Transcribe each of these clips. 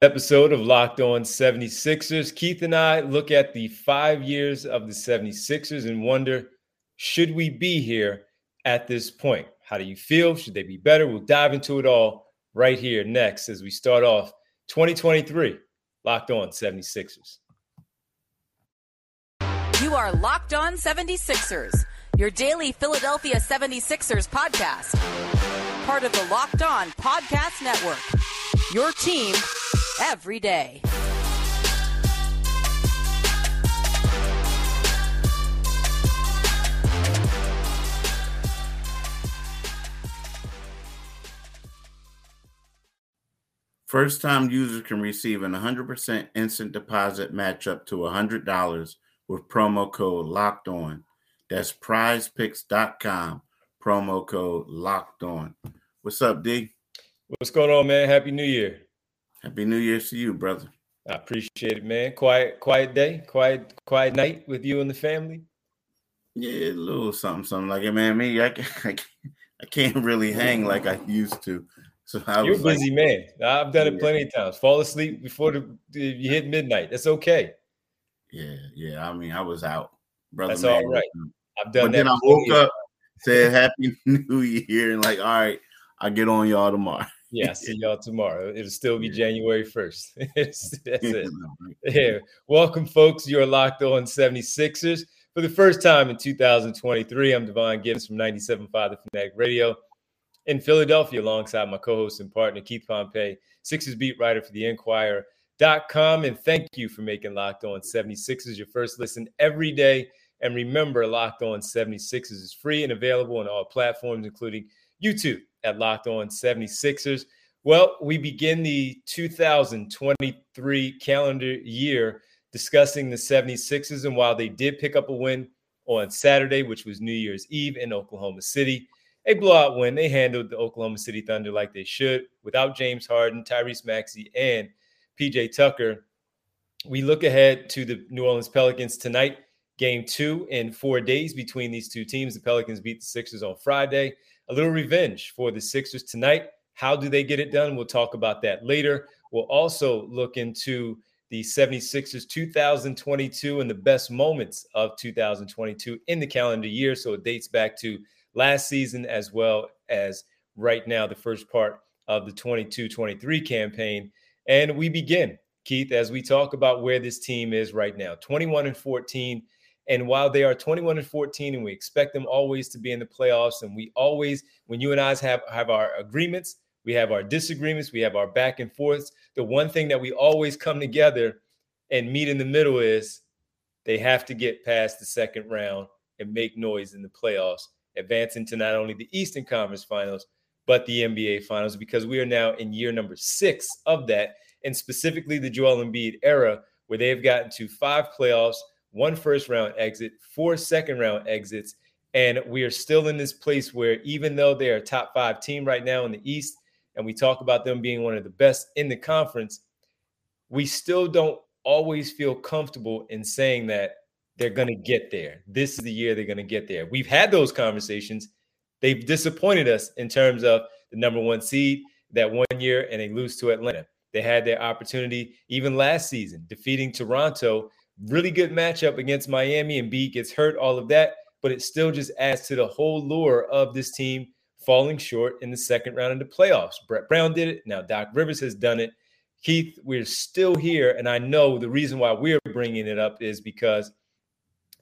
episode of Locked On 76ers. Keith and I look at the five years of the 76ers and wonder should we be here at this point? How do you feel? Should they be better? We'll dive into it all right here next as we start off 2023 Locked On 76ers. You are Locked On 76ers, your daily Philadelphia 76ers podcast. Part of the Locked On Podcast Network. Your team every day. First time users can receive an 100% instant deposit match up to $100 with promo code locked on. That's prizepicks.com, promo code locked on. What's up, D? What's going on, man? Happy New Year. Happy New Year to you, brother. I appreciate it, man. Quiet, quiet day, quiet, quiet night with you and the family. Yeah, a little something, something like it, man. Me, I, can't, I can't really hang like I used to. So I You're a busy like, man. I've done it plenty of times. Fall asleep before the, you hit midnight. That's okay. Yeah, yeah. I mean, I was out, brother. That's man. all right. I've done but that. Then I woke up, said Happy New Year, and like, all right, I'll get on y'all tomorrow. Yeah, see y'all tomorrow. It'll still be January 1st. That's it. Yeah. Welcome, folks. You're locked on 76ers. For the first time in 2023, I'm Devon Givens from 97.5 The Fanatic Radio in Philadelphia alongside my co-host and partner Keith Pompey, Sixers beat writer for the Inquirer.com. And thank you for making Locked On 76ers your first listen every day. And remember, Locked On 76ers is free and available on all platforms, including YouTube at Locked On 76ers. Well, we begin the 2023 calendar year discussing the 76ers. And while they did pick up a win on Saturday, which was New Year's Eve in Oklahoma City, a blowout win. They handled the Oklahoma City Thunder like they should without James Harden, Tyrese Maxey, and PJ Tucker. We look ahead to the New Orleans Pelicans tonight, game two in four days between these two teams. The Pelicans beat the Sixers on Friday. A little revenge for the Sixers tonight. How do they get it done? We'll talk about that later. We'll also look into the 76ers 2022 and the best moments of 2022 in the calendar year. So it dates back to last season, as well as right now, the first part of the 22 23 campaign. And we begin, Keith, as we talk about where this team is right now 21 and 14. And while they are 21 and 14, and we expect them always to be in the playoffs, and we always, when you and I have, have our agreements, we have our disagreements, we have our back and forths. The one thing that we always come together and meet in the middle is they have to get past the second round and make noise in the playoffs advancing to not only the Eastern Conference Finals, but the NBA Finals, because we are now in year number six of that, and specifically the Joel Embiid era, where they have gotten to five playoffs, one first round exit, four second round exits, and we are still in this place where even though they are a top five team right now in the East, and we talk about them being one of the best in the conference, we still don't always feel comfortable in saying that they're going to get there. This is the year they're going to get there. We've had those conversations. They've disappointed us in terms of the number one seed that one year and they lose to Atlanta. They had their opportunity even last season, defeating Toronto. Really good matchup against Miami, and B gets hurt, all of that, but it still just adds to the whole lure of this team falling short in the second round of the playoffs. Brett Brown did it. Now Doc Rivers has done it. Keith, we're still here. And I know the reason why we're bringing it up is because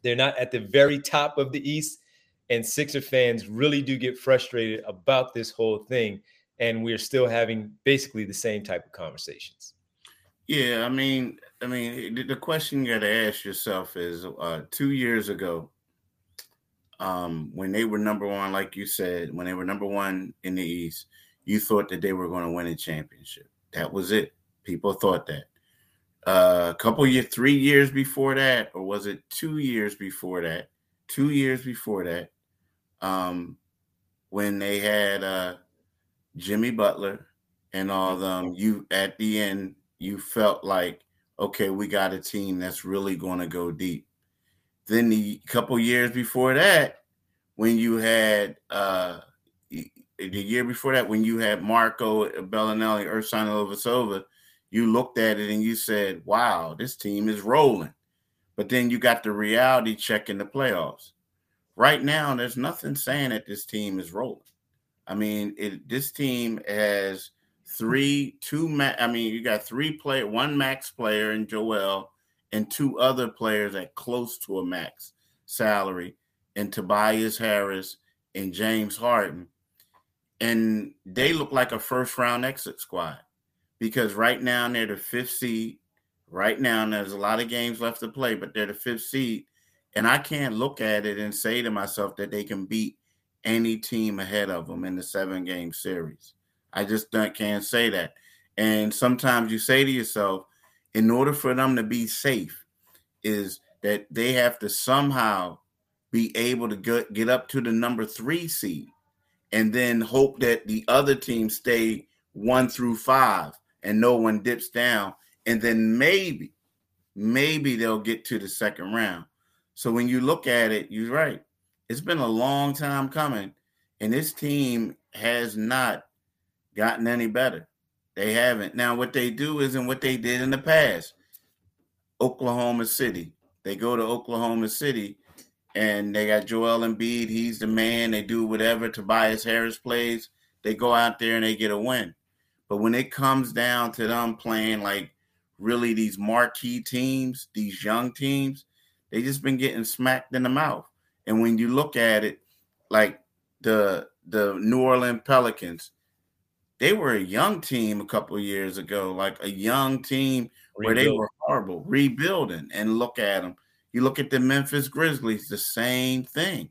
they're not at the very top of the East. And Sixer fans really do get frustrated about this whole thing. And we're still having basically the same type of conversations. Yeah, I mean, I mean, the question you got to ask yourself is: uh, two years ago, um, when they were number one, like you said, when they were number one in the East, you thought that they were going to win a championship. That was it. People thought that a couple years, three years before that, or was it two years before that? Two years before that, um, when they had uh, Jimmy Butler and all of them, you at the end you felt like, okay, we got a team that's really going to go deep. Then the couple years before that, when you had uh, the year before that, when you had Marco Belinelli, Ersan Ilyasova, you looked at it and you said, wow, this team is rolling. But then you got the reality check in the playoffs. Right now, there's nothing saying that this team is rolling. I mean, it, this team has three, two. Ma- I mean, you got three player, one max player in Joel, and two other players at close to a max salary, and Tobias Harris and James Harden, and they look like a first round exit squad because right now they're the fifth seed. Right now, there's a lot of games left to play, but they're the fifth seed, and I can't look at it and say to myself that they can beat any team ahead of them in the seven game series. I just don't, can't say that. And sometimes you say to yourself, in order for them to be safe, is that they have to somehow be able to get, get up to the number three seed and then hope that the other team stay one through five and no one dips down. And then maybe, maybe they'll get to the second round. So when you look at it, you're right. It's been a long time coming, and this team has not gotten any better. They haven't. Now, what they do isn't what they did in the past. Oklahoma City. They go to Oklahoma City and they got Joel Embiid. He's the man. They do whatever Tobias Harris plays. They go out there and they get a win. But when it comes down to them playing like really these marquee teams, these young teams, they just been getting smacked in the mouth. And when you look at it, like the the New Orleans Pelicans, they were a young team a couple years ago, like a young team where they were horrible, rebuilding. And look at them. You look at the Memphis Grizzlies, the same thing,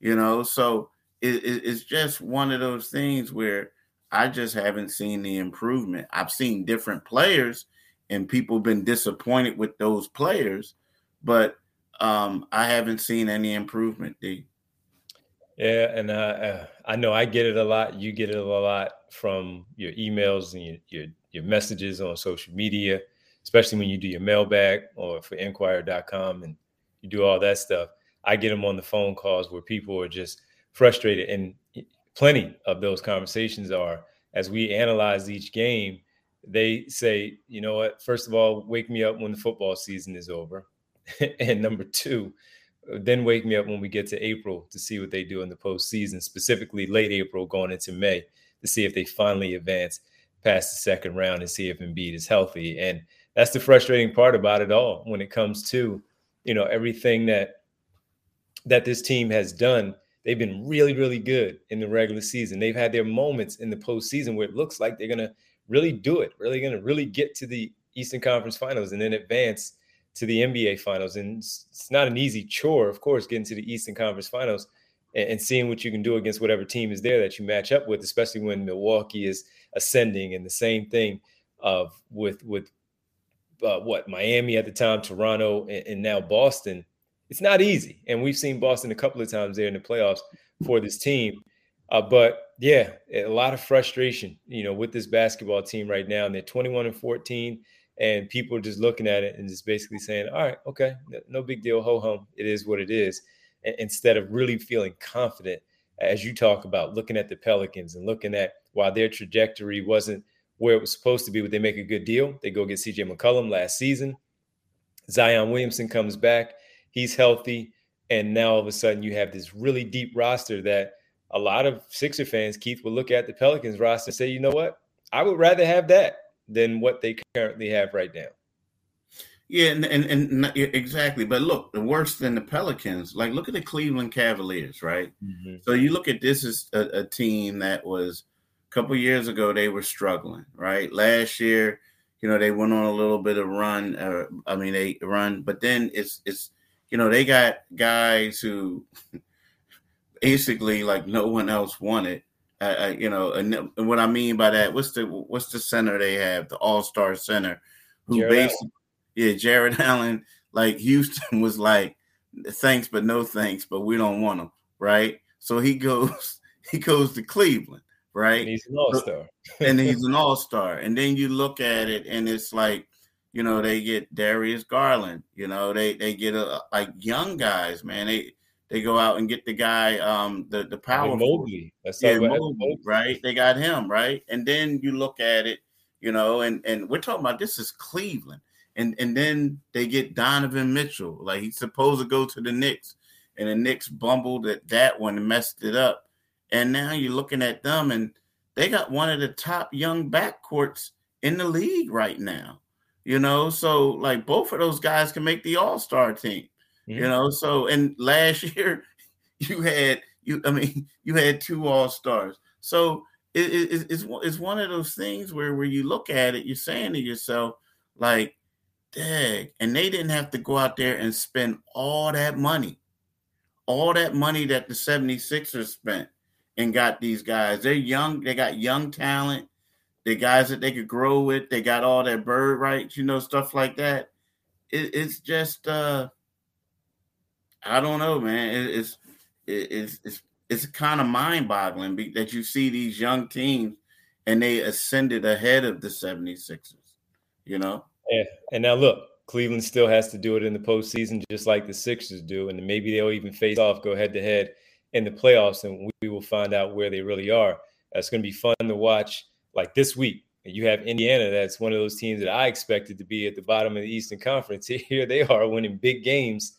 you know. So it, it, it's just one of those things where I just haven't seen the improvement. I've seen different players, and people been disappointed with those players, but um, I haven't seen any improvement. D. Yeah, and uh, uh, I know I get it a lot. You get it a lot from your emails and your, your, your messages on social media, especially when you do your mailbag or for Inquirer.com and you do all that stuff. I get them on the phone calls where people are just frustrated, and plenty of those conversations are as we analyze each game. They say, you know what? First of all, wake me up when the football season is over, and number two, then wake me up when we get to April to see what they do in the postseason, specifically late April going into May to see if they finally advance past the second round and see if Embiid is healthy. And that's the frustrating part about it all when it comes to, you know, everything that that this team has done. They've been really, really good in the regular season. They've had their moments in the postseason where it looks like they're gonna really do it, really gonna really get to the Eastern Conference Finals and then advance to the NBA Finals. And it's not an easy chore, of course, getting to the Eastern Conference Finals and, and, seeing what you can do against whatever team is there that you match up with, especially when Milwaukee is ascending. And the same thing of with with uh, what Miami at the time, Toronto, and, and now Boston. It's not easy, and we've seen Boston a couple of times there in the playoffs for this team. Uh, but yeah, a lot of frustration, you know, with this basketball team right now. And they're 21 and 14 and people are just looking at it and just basically saying, "All right, okay, no big deal, ho hum, it is what it is," instead of really feeling confident as you talk about looking at the Pelicans and looking at why their trajectory wasn't where it was supposed to be, but they make a good deal. They go get CJ McCollum last season. Zion Williamson comes back, he's healthy, and now all of a sudden you have this really deep roster that a lot of Sixer fans, Keith, will look at the Pelicans roster and say, "You know what? I would rather have that." Than what they currently have right now. Yeah, and, and, and exactly. But look, the worse than the Pelicans, like look at the Cleveland Cavaliers, right? Mm-hmm. So you look at this as a, a, team that was a couple years ago they were struggling, right? Last year, you know, they went on a little bit of run. Uh, I mean, they run, but then it's it's you know they got guys who basically like no one else wanted uh, you know, and what I mean by that, what's the what's the center they have, the All Star center, who Jarrett basically, Allen. yeah, Jarrett Allen. Like Houston was like, thanks but no thanks, but we don't want him, right? So he goes, he goes to Cleveland, right? And he's an All Star, and he's an All Star, and then you look at it, and it's like, you know, they get Darius Garland, you know, they they get a like young guys, man, they they go out and get the guy, um, the the power Mobley. That's yeah, Mobley, right? They got him right, and then you look at it. you know, and and we're talking about this is Cleveland. And and then they get Donovan Mitchell, like he's supposed to go to the Knicks, and the Knicks bumbled at that one and messed it up. And now you're looking at them, and they got one of the top young backcourts in the league right now. You know, so like both of those guys can make the All Star team. Mm-hmm. You know, so and last year you had you, I mean, you had two All Stars. So it, it, it's it's one of those things where where you look at it, you're saying to yourself, like, dang, and they didn't have to go out there and spend all that money, all that money that the 76ers spent and got these guys. They're young, they got young talent, they guys that they could grow with, they got all that bird rights, you know, stuff like that. It, it's just uh I don't know, man. It, it's it, it's it's it's kind of mind-boggling that you see these young teams and they ascended ahead of the 76ers, you know? Yeah. And now look, Cleveland still has to do it in the postseason, just like the Sixers do. And maybe they'll even face off, go head to head in the playoffs, and we will find out where they really are. That's going to be fun to watch. Like this week, you have Indiana. That's one of those teams that I expected to be at the bottom of the Eastern Conference. Here they are winning big games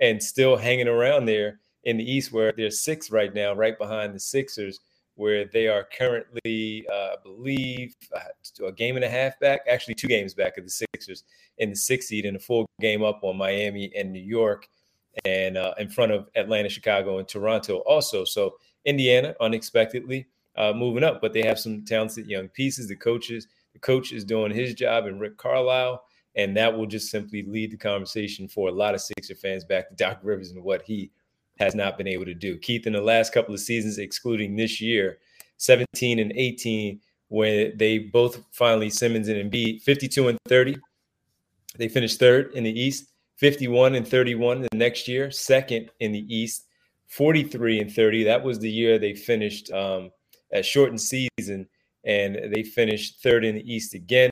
and still hanging around there in the East, where they're six right now, right behind the Sixers where they are currently, uh, I believe, uh, a game and a half back, actually two games back of the Sixers in the sixth seed and a full game up on Miami and New York and uh, in front of Atlanta, Chicago, and Toronto also. So Indiana unexpectedly uh, moving up, but they have some talented young pieces. The coaches, the coach is doing his job, and Rick Carlisle, and that will just simply lead the conversation for a lot of Sixer fans back to Doc Rivers and what he has not been able to do. Keith, in the last couple of seasons, excluding this year, 17 and 18, when they both finally Simmons and Embiid, 52 and 30, they finished third in the East. 51 and 31 the next year, second in the East. 43 and 30. That was the year they finished um, at shortened season, and they finished third in the East again.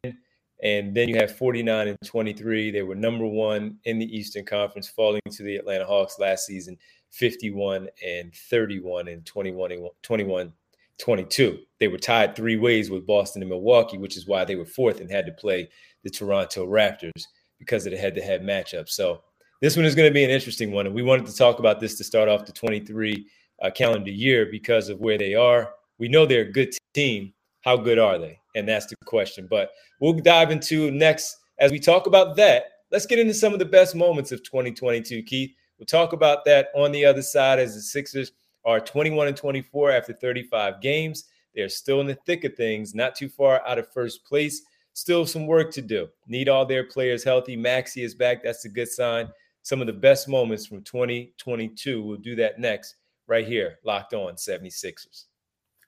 And then you have 49 and 23. They were number one in the Eastern Conference, falling to the Atlanta Hawks last season. 51 and 31 and 21, 21 22. They were tied three ways with Boston and Milwaukee, which is why they were fourth and had to play the Toronto Raptors because of the head to head matchup. So this one is going to be an interesting one. And we wanted to talk about this to start off the 23 uh, calendar year because of where they are. We know they're a good team. How good are they? And that's the question. But we'll dive into next as we talk about that. Let's get into some of the best moments of 2022, Keith. We'll talk about that on the other side as the Sixers are 21 and 24 after 35 games. They're still in the thick of things, not too far out of first place. Still some work to do. Need all their players healthy. Maxey is back. That's a good sign. Some of the best moments from 2022. We'll do that next, right here, locked on 76ers.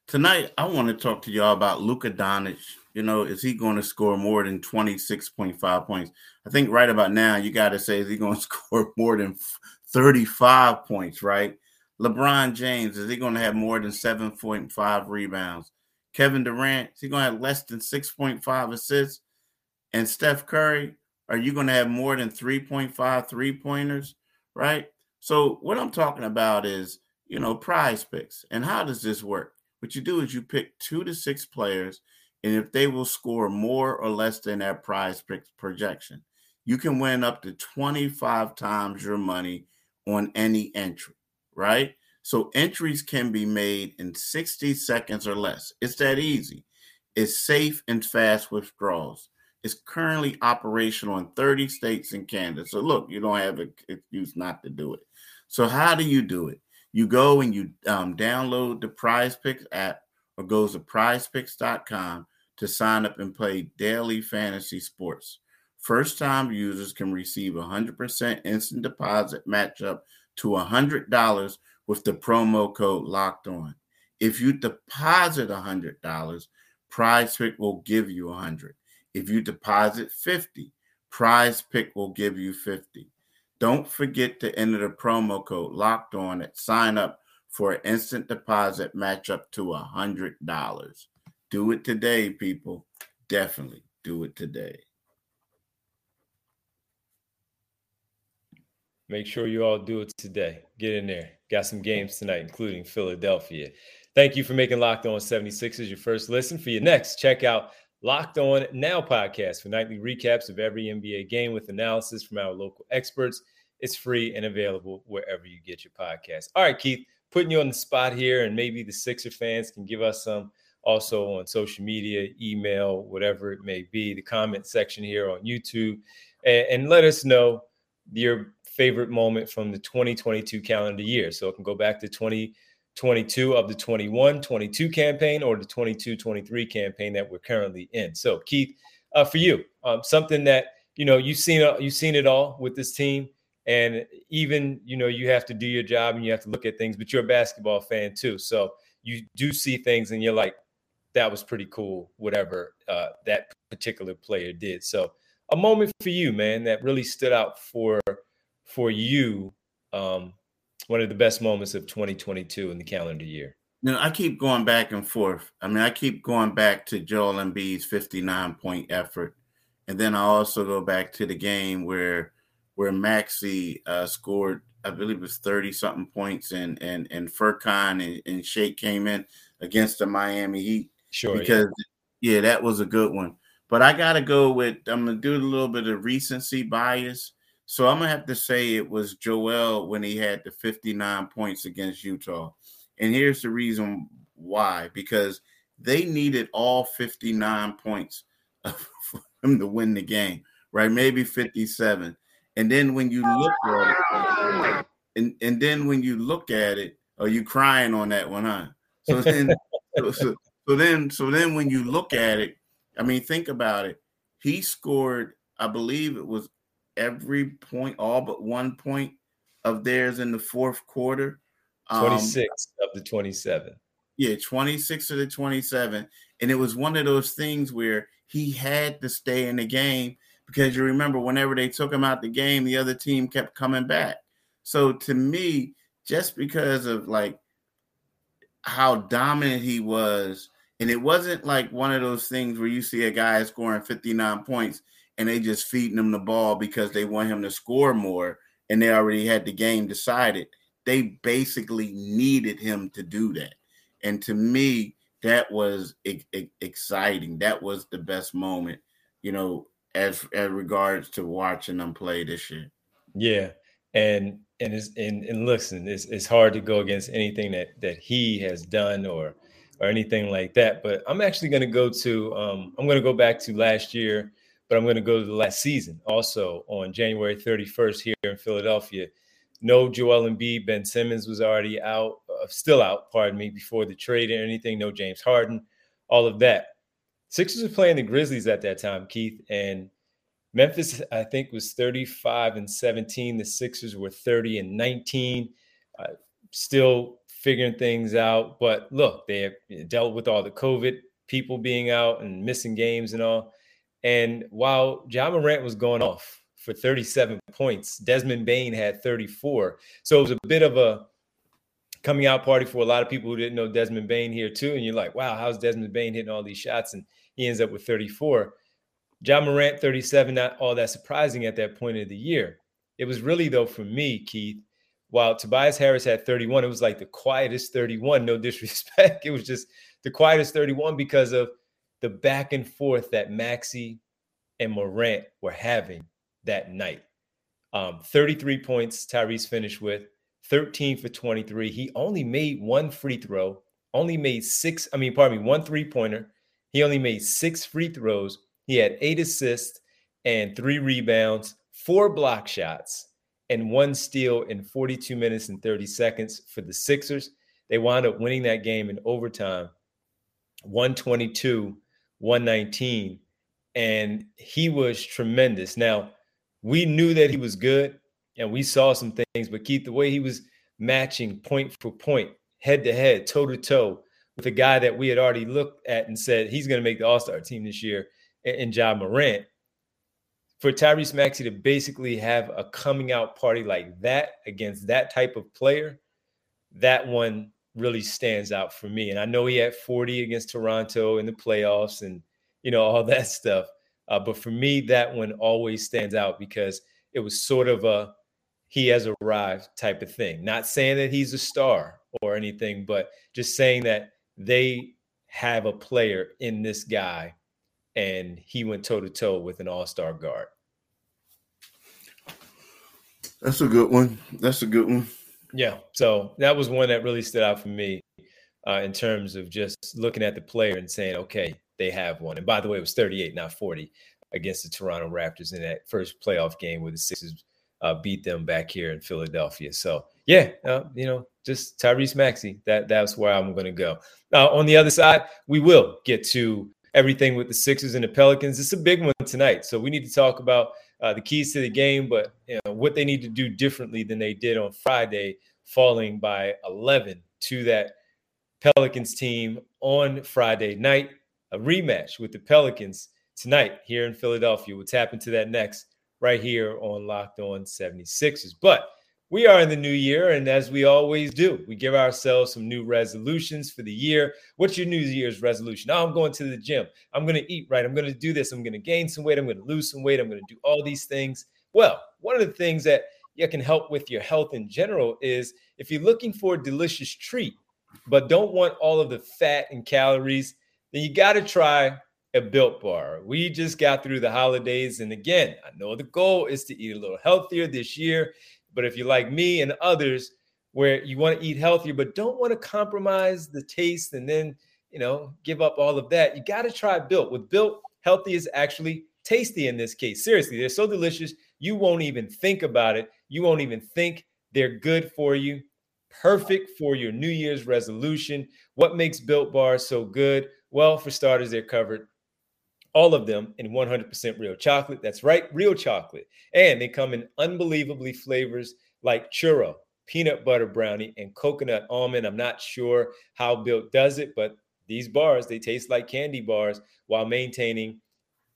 Tonight, I want to talk to y'all about Luka Doncic. You know, is he going to score more than 26.5 points? I think right about now, you got to say, is he going to score more than 35 points, right? LeBron James, is he going to have more than 7.5 rebounds? Kevin Durant, is he going to have less than 6.5 assists? And Steph Curry, are you going to have more than 3.5 three pointers? Right. So, what I'm talking about is, you know, prize picks. And how does this work? What you do is you pick two to six players, and if they will score more or less than that prize projection, you can win up to 25 times your money on any entry, right? So entries can be made in 60 seconds or less. It's that easy. It's safe and fast withdrawals. It's currently operational in 30 states and Canada. So look, you don't have an excuse not to do it. So how do you do it? You go and you um, download the Prize Picks app or goes to prizepicks.com to sign up and play daily fantasy sports. First time users can receive 100% instant deposit matchup to $100 with the promo code locked on. If you deposit $100, Prize Pick will give you 100. If you deposit 50, Prize Pick will give you 50. Don't forget to enter the promo code locked on at sign up for an instant deposit match up to $100. Do it today, people. Definitely do it today. Make sure you all do it today. Get in there. Got some games tonight, including Philadelphia. Thank you for making Locked On 76ers your first listen. For your next, check out Locked On Now podcast for nightly recaps of every NBA game with analysis from our local experts. It's free and available wherever you get your podcast. All right, Keith, putting you on the spot here, and maybe the Sixer fans can give us some also on social media, email, whatever it may be, the comment section here on YouTube, and, and let us know your favorite moment from the 2022 calendar year. So it can go back to 2022 of the 21 22 campaign or the 22 23 campaign that we're currently in. So, Keith, uh, for you, um, something that you know you've seen uh, you've seen it all with this team and even you know you have to do your job and you have to look at things but you're a basketball fan too so you do see things and you're like that was pretty cool whatever uh, that particular player did so a moment for you man that really stood out for for you um, one of the best moments of 2022 in the calendar year you know, I keep going back and forth. I mean, I keep going back to Joel Embiid's 59 point effort. And then I also go back to the game where where Maxey uh, scored, I believe it was 30 something points, and and and Furkan and, and Shake came in against the Miami Heat. Sure. Because yeah. yeah, that was a good one. But I gotta go with I'm gonna do a little bit of recency bias. So I'm gonna have to say it was Joel when he had the 59 points against Utah. And here's the reason why because they needed all 59 points for him to win the game, right? Maybe 57. And then when you look at it, and, and then when you look at it, are you crying on that one, huh? So then, so, so, so then, so then when you look at it, I mean, think about it. He scored, I believe it was every point, all but one point of theirs in the fourth quarter. 26 um, of the 27. Yeah, 26 of the 27. And it was one of those things where he had to stay in the game because you remember whenever they took him out the game, the other team kept coming back. So to me, just because of like how dominant he was, and it wasn't like one of those things where you see a guy scoring 59 points and they just feeding him the ball because they want him to score more and they already had the game decided. They basically needed him to do that. And to me, that was exciting. That was the best moment. You know, as as regards to watching them play this year. Yeah, and and it's and, and listen, it's it's hard to go against anything that that he has done or or anything like that. But I'm actually going to go to um, I'm going to go back to last year, but I'm going to go to the last season also on January 31st here in Philadelphia. No Joel Embiid, Ben Simmons was already out, uh, still out, pardon me, before the trade or anything. No James Harden, all of that. Sixers were playing the Grizzlies at that time, Keith, and Memphis, I think, was 35 and 17. The Sixers were 30 and 19. Uh, still figuring things out. But look, they dealt with all the COVID people being out and missing games and all. And while Ja Morant was going off for 37 points, Desmond Bane had 34. So it was a bit of a coming out party for a lot of people who didn't know Desmond Bane here too. And you're like, wow, how's Desmond Bane hitting all these shots? And he ends up with 34. Ja Morant, 37, not all that surprising at that point of the year. It was really, though, for me, Keith, while Tobias Harris had 31, it was like the quietest 31, no disrespect. It was just the quietest 31 because of the back and forth that Maxey and Morant were having that night. Um, 33 points Tyrese finished with, 13 for 23. He only made one free throw, only made six, I mean, pardon me, one three pointer, he only made six free throws. He had eight assists and three rebounds, four block shots, and one steal in 42 minutes and 30 seconds for the Sixers. They wound up winning that game in overtime, 122, 119. And he was tremendous. Now, we knew that he was good and we saw some things, but Keith, the way he was matching point for point, head to head, toe to toe, with a guy that we had already looked at and said he's going to make the All Star team this year, in Ja Morant. For Tyrese Maxey to basically have a coming out party like that against that type of player, that one really stands out for me. And I know he had 40 against Toronto in the playoffs and you know all that stuff. Uh, but for me, that one always stands out because it was sort of a he has arrived type of thing. Not saying that he's a star or anything, but just saying that they have a player in this guy and he went toe to toe with an all star guard. That's a good one. That's a good one. Yeah. So that was one that really stood out for me uh, in terms of just looking at the player and saying, okay, they have one. And by the way, it was 38, not 40 against the Toronto Raptors in that first playoff game where the Sixers uh, beat them back here in Philadelphia. So yeah, uh, you know, just Tyrese Maxey. That that's where I'm going to go. On the other side, we will get to everything with the Sixers and the Pelicans. It's a big one tonight, so we need to talk about uh, the keys to the game, but you know, what they need to do differently than they did on Friday, falling by 11 to that Pelicans team on Friday night. A rematch with the Pelicans tonight here in Philadelphia. We'll tap into that next right here on Locked On 76ers. But we are in the new year, and as we always do, we give ourselves some new resolutions for the year. What's your New Year's resolution? Oh, I'm going to the gym. I'm going to eat right. I'm going to do this. I'm going to gain some weight. I'm going to lose some weight. I'm going to do all these things. Well, one of the things that you can help with your health in general is if you're looking for a delicious treat, but don't want all of the fat and calories, then you got to try a built bar. We just got through the holidays. And again, I know the goal is to eat a little healthier this year. But if you're like me and others, where you want to eat healthier, but don't want to compromise the taste and then, you know, give up all of that, you got to try built. With built, healthy is actually tasty in this case. Seriously, they're so delicious. You won't even think about it. You won't even think they're good for you. Perfect for your New Year's resolution. What makes built bars so good? Well, for starters, they're covered all of them in 100% real chocolate. That's right, real chocolate. And they come in unbelievably flavors like churro, peanut butter brownie, and coconut almond. I'm not sure how Built does it, but these bars, they taste like candy bars while maintaining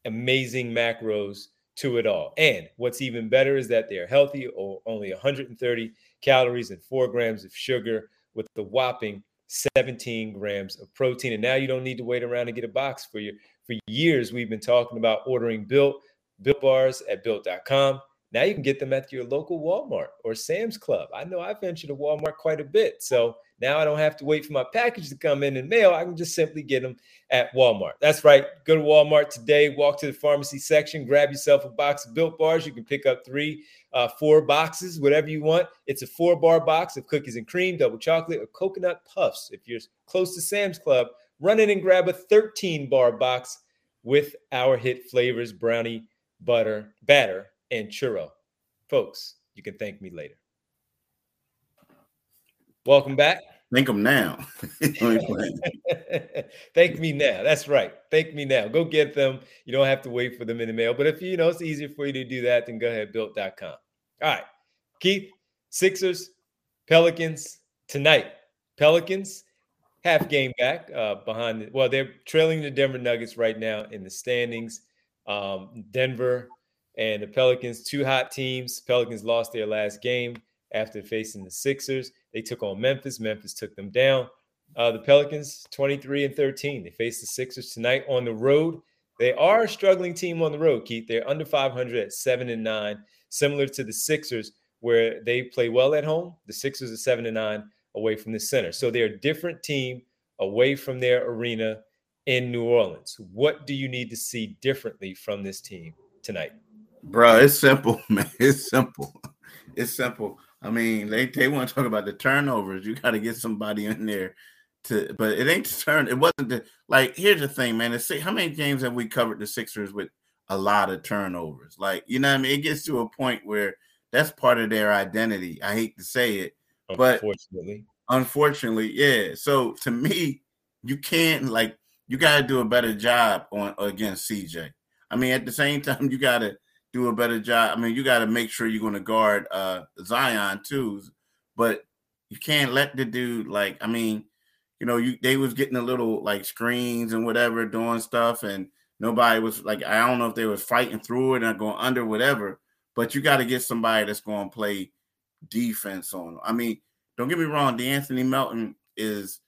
amazing macros to it all. And what's even better is that they're healthy or only 130 calories and four grams of sugar with the whopping 17 grams of protein. And now you don't need to wait around and get a box for your for years, we've been talking about ordering built, built bars at built.com. Now you can get them at your local Walmart or Sam's Club. I know I venture to Walmart quite a bit. So now I don't have to wait for my package to come in and mail. I can just simply get them at Walmart. That's right. Go to Walmart today, walk to the pharmacy section, grab yourself a box of built bars. You can pick up three, uh, four boxes, whatever you want. It's a four bar box of cookies and cream, double chocolate, or coconut puffs. If you're close to Sam's Club, run in and grab a 13 bar box with our hit flavors brownie, butter, batter, and churro. Folks, you can thank me later. Welcome back. Thank them now. Thank me now. That's right. Thank me now. Go get them. You don't have to wait for them in the mail. But if you know it's easier for you to do that, then go ahead, built.com. All right. Keith, Sixers, Pelicans tonight. Pelicans half game back uh, behind. The, well, they're trailing the Denver Nuggets right now in the standings. Um, Denver and the Pelicans, two hot teams. Pelicans lost their last game after facing the Sixers. They took on Memphis. Memphis took them down. Uh, the Pelicans, 23 and 13. They face the Sixers tonight on the road. They are a struggling team on the road, Keith. They're under 500 at seven and nine, similar to the Sixers, where they play well at home. The Sixers are seven and nine away from the center. So they're a different team away from their arena in New Orleans. What do you need to see differently from this team tonight? Bro, it's simple, man. It's simple. It's simple. I mean, they, they want to talk about the turnovers. You got to get somebody in there to, but it ain't turn. It wasn't the like. Here's the thing, man. It's, how many games have we covered the Sixers with a lot of turnovers? Like, you know, I mean, it gets to a point where that's part of their identity. I hate to say it. But unfortunately, yeah. So to me, you can't like you got to do a better job on against CJ. I mean, at the same time, you got to do a better job. I mean, you got to make sure you're going to guard uh Zion too, but you can't let the dude like. I mean, you know, you they was getting a little like screens and whatever, doing stuff, and nobody was like, I don't know if they was fighting through it and going under whatever. But you got to get somebody that's going to play defense on. I mean, don't get me wrong, De'Anthony Melton is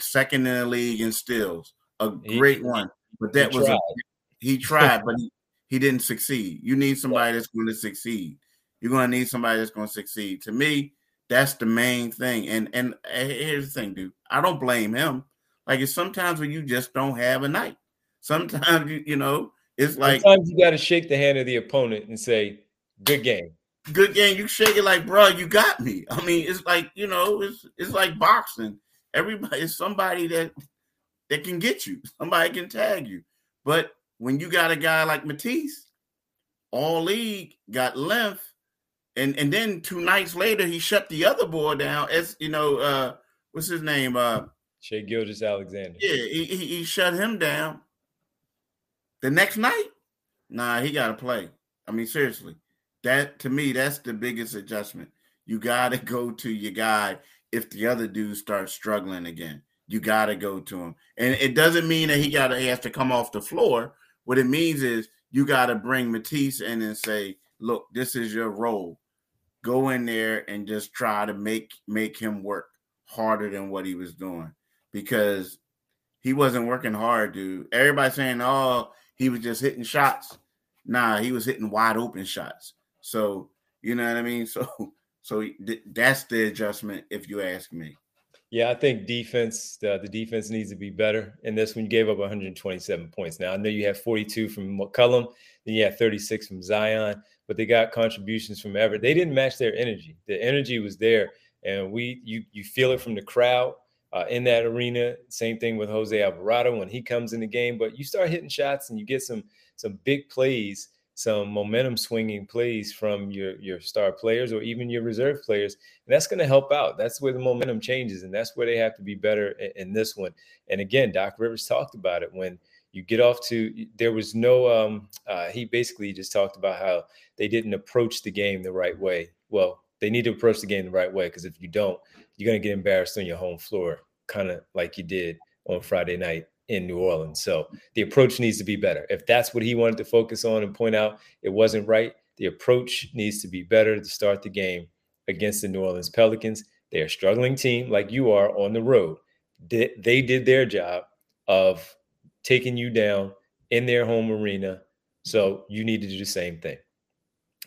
second in the league in steals, a great he, one. But that he was tried. A, he tried, but he, he didn't succeed. You need somebody that's going to succeed. You're going to need somebody that's going to succeed. To me, that's the main thing. And and here's the thing, dude. I don't blame him. Like it's sometimes when you just don't have a night. Sometimes you, you know, it's like sometimes you got to shake the hand of the opponent and say, "Good game." Good game. You shake it like, bro, you got me. I mean, it's like you know, it's it's like boxing. Everybody is somebody that that can get you. Somebody can tag you. But when you got a guy like Matisse, all league got length, and and then two nights later he shut the other boy down. As you know, uh, what's his name? Uh, Shai Gilgeous-Alexander. Yeah, he, he, he shut him down. The next night, nah, he got to play. I mean, seriously, that to me, that's the biggest adjustment. You got to go to your guy if the other dude starts struggling again. You got to go to him, and it doesn't mean that he got he has to come off the floor. What it means is you got to bring Matisse in and say, "Look, this is your role. Go in there and just try to make make him work harder than what he was doing because he wasn't working hard, dude. Everybody saying, "Oh, he was just hitting shots." Nah, he was hitting wide open shots. So you know what I mean. So so th- that's the adjustment, if you ask me. Yeah, I think defense, the, the defense needs to be better. And this one, you gave up 127 points. Now, I know you have 42 from McCollum, then you have 36 from Zion, but they got contributions from Everett. They didn't match their energy. The energy was there, and we you you feel it from the crowd uh, in that arena. Same thing with Jose Alvarado when he comes in the game. But you start hitting shots and you get some some big plays some momentum swinging plays from your your star players or even your reserve players and that's going to help out. That's where the momentum changes and that's where they have to be better in, in, this one. And again doc rivers talked about it. When you get off to there was no um uh, he basically just talked about how they didn't approach the game the right way. Well they need to approach the game the right way because if you don't you're going to get embarrassed on your home floor kind of like you did on friday night in New Orleans. So the approach needs to be better. If that's what he wanted to focus on and point out it wasn't right, the approach needs to be better to start the game against the New Orleans Pelicans. They're a struggling team like you are on the road. They did their job of taking you down in their home arena. So you need to do the same thing.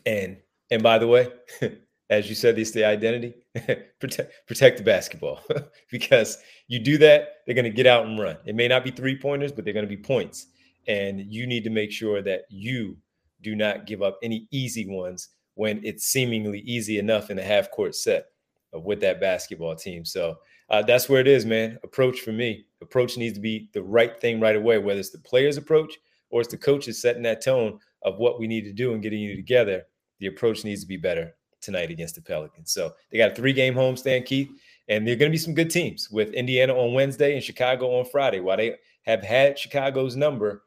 And and by the way, as you said, it's the identity. protect protect the basketball because you do that, they're going to get out and run. It may not be three pointers, but they're going to be points, and you need to make sure that you do not give up any easy ones when it's seemingly easy enough in a half court set with that basketball team. So uh, that's where it is, man. Approach for me. Approach needs to be the right thing right away, whether it's the player's approach or it's the coaches setting that tone of what we need to do and getting you together. The approach needs to be better tonight against the Pelicans. So they got a three game homestand, Keith, and they're going to be some good teams with Indiana on Wednesday and Chicago on Friday. While they have had Chicago's number,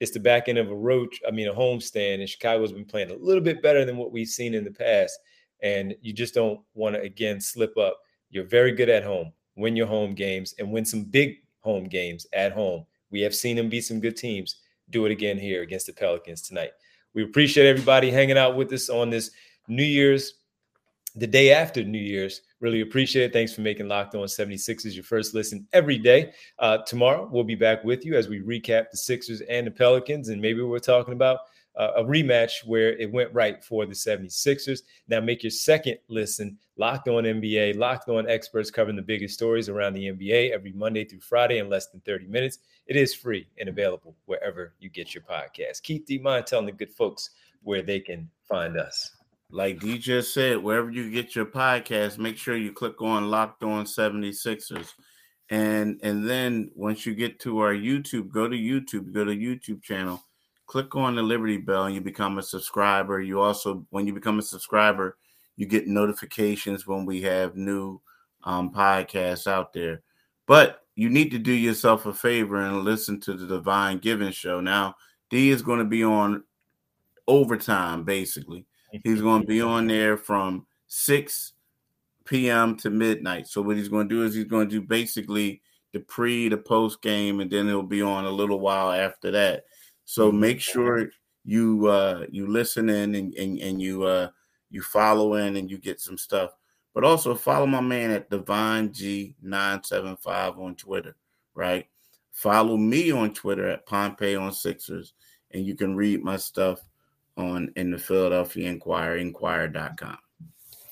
it's the back end of a road, I mean, a homestand, and Chicago's been playing a little bit better than what we've seen in the past. And you just don't want to, again, slip up. You're very good at home. Win your home games and win some big home games at home. We have seen them beat some good teams. Do it again here against the Pelicans tonight. We appreciate everybody hanging out with us on this New Year's, the day after New Year's. Really appreciate it. Thanks for making Locked On 76ers your first listen every day. Uh, tomorrow, we'll be back with you as we recap the Sixers and the Pelicans. And maybe we're talking about uh, a rematch where it went right for the 76ers. Now, make your second listen Locked On NBA, Locked On experts covering the biggest stories around the NBA every Monday through Friday in less than 30 minutes. It is free and available wherever you get your podcast. Keith D. Mind telling the good folks where they can find us like D just said, wherever you get your podcast, make sure you click on Locked On 76ers. And and then once you get to our YouTube, go to YouTube, go to YouTube channel, click on the Liberty Bell, and you become a subscriber. You also, when you become a subscriber, you get notifications when we have new um, podcasts out there. But you need to do yourself a favor and listen to the Devon Givens Show. Now, D is going to be on overtime, basically. He's going to be on there from 6 p.m. to midnight. So what he's going to do is he's going to do basically the pre, the post game, and then he'll be on a little while after that. So make sure you uh you listen in and and, and you uh you follow in and you get some stuff. But also follow my man at Divine G975 on Twitter, right? Follow me on Twitter at Pompey on Sixers, and you can read my stuff on in the Philadelphia Inquirer, inquirer.com.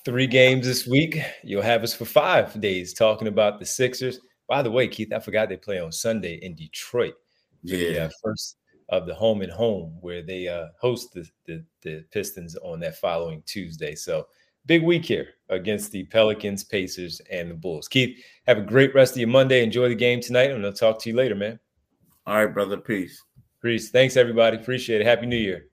Three games this week. You'll have us for five days talking about the Sixers. By the way, Keith, I forgot they play on Sunday in Detroit. yeah, first of the home and home where they uh, host the, the, the Pistons on that following Tuesday. So big week here against the Pelicans, Pacers, and the Bulls. Keith, have a great rest of your Monday. Enjoy the game tonight, and I'll talk to you later, man. All right, brother. Peace. Peace. Thanks, everybody. Appreciate it. Happy New Year.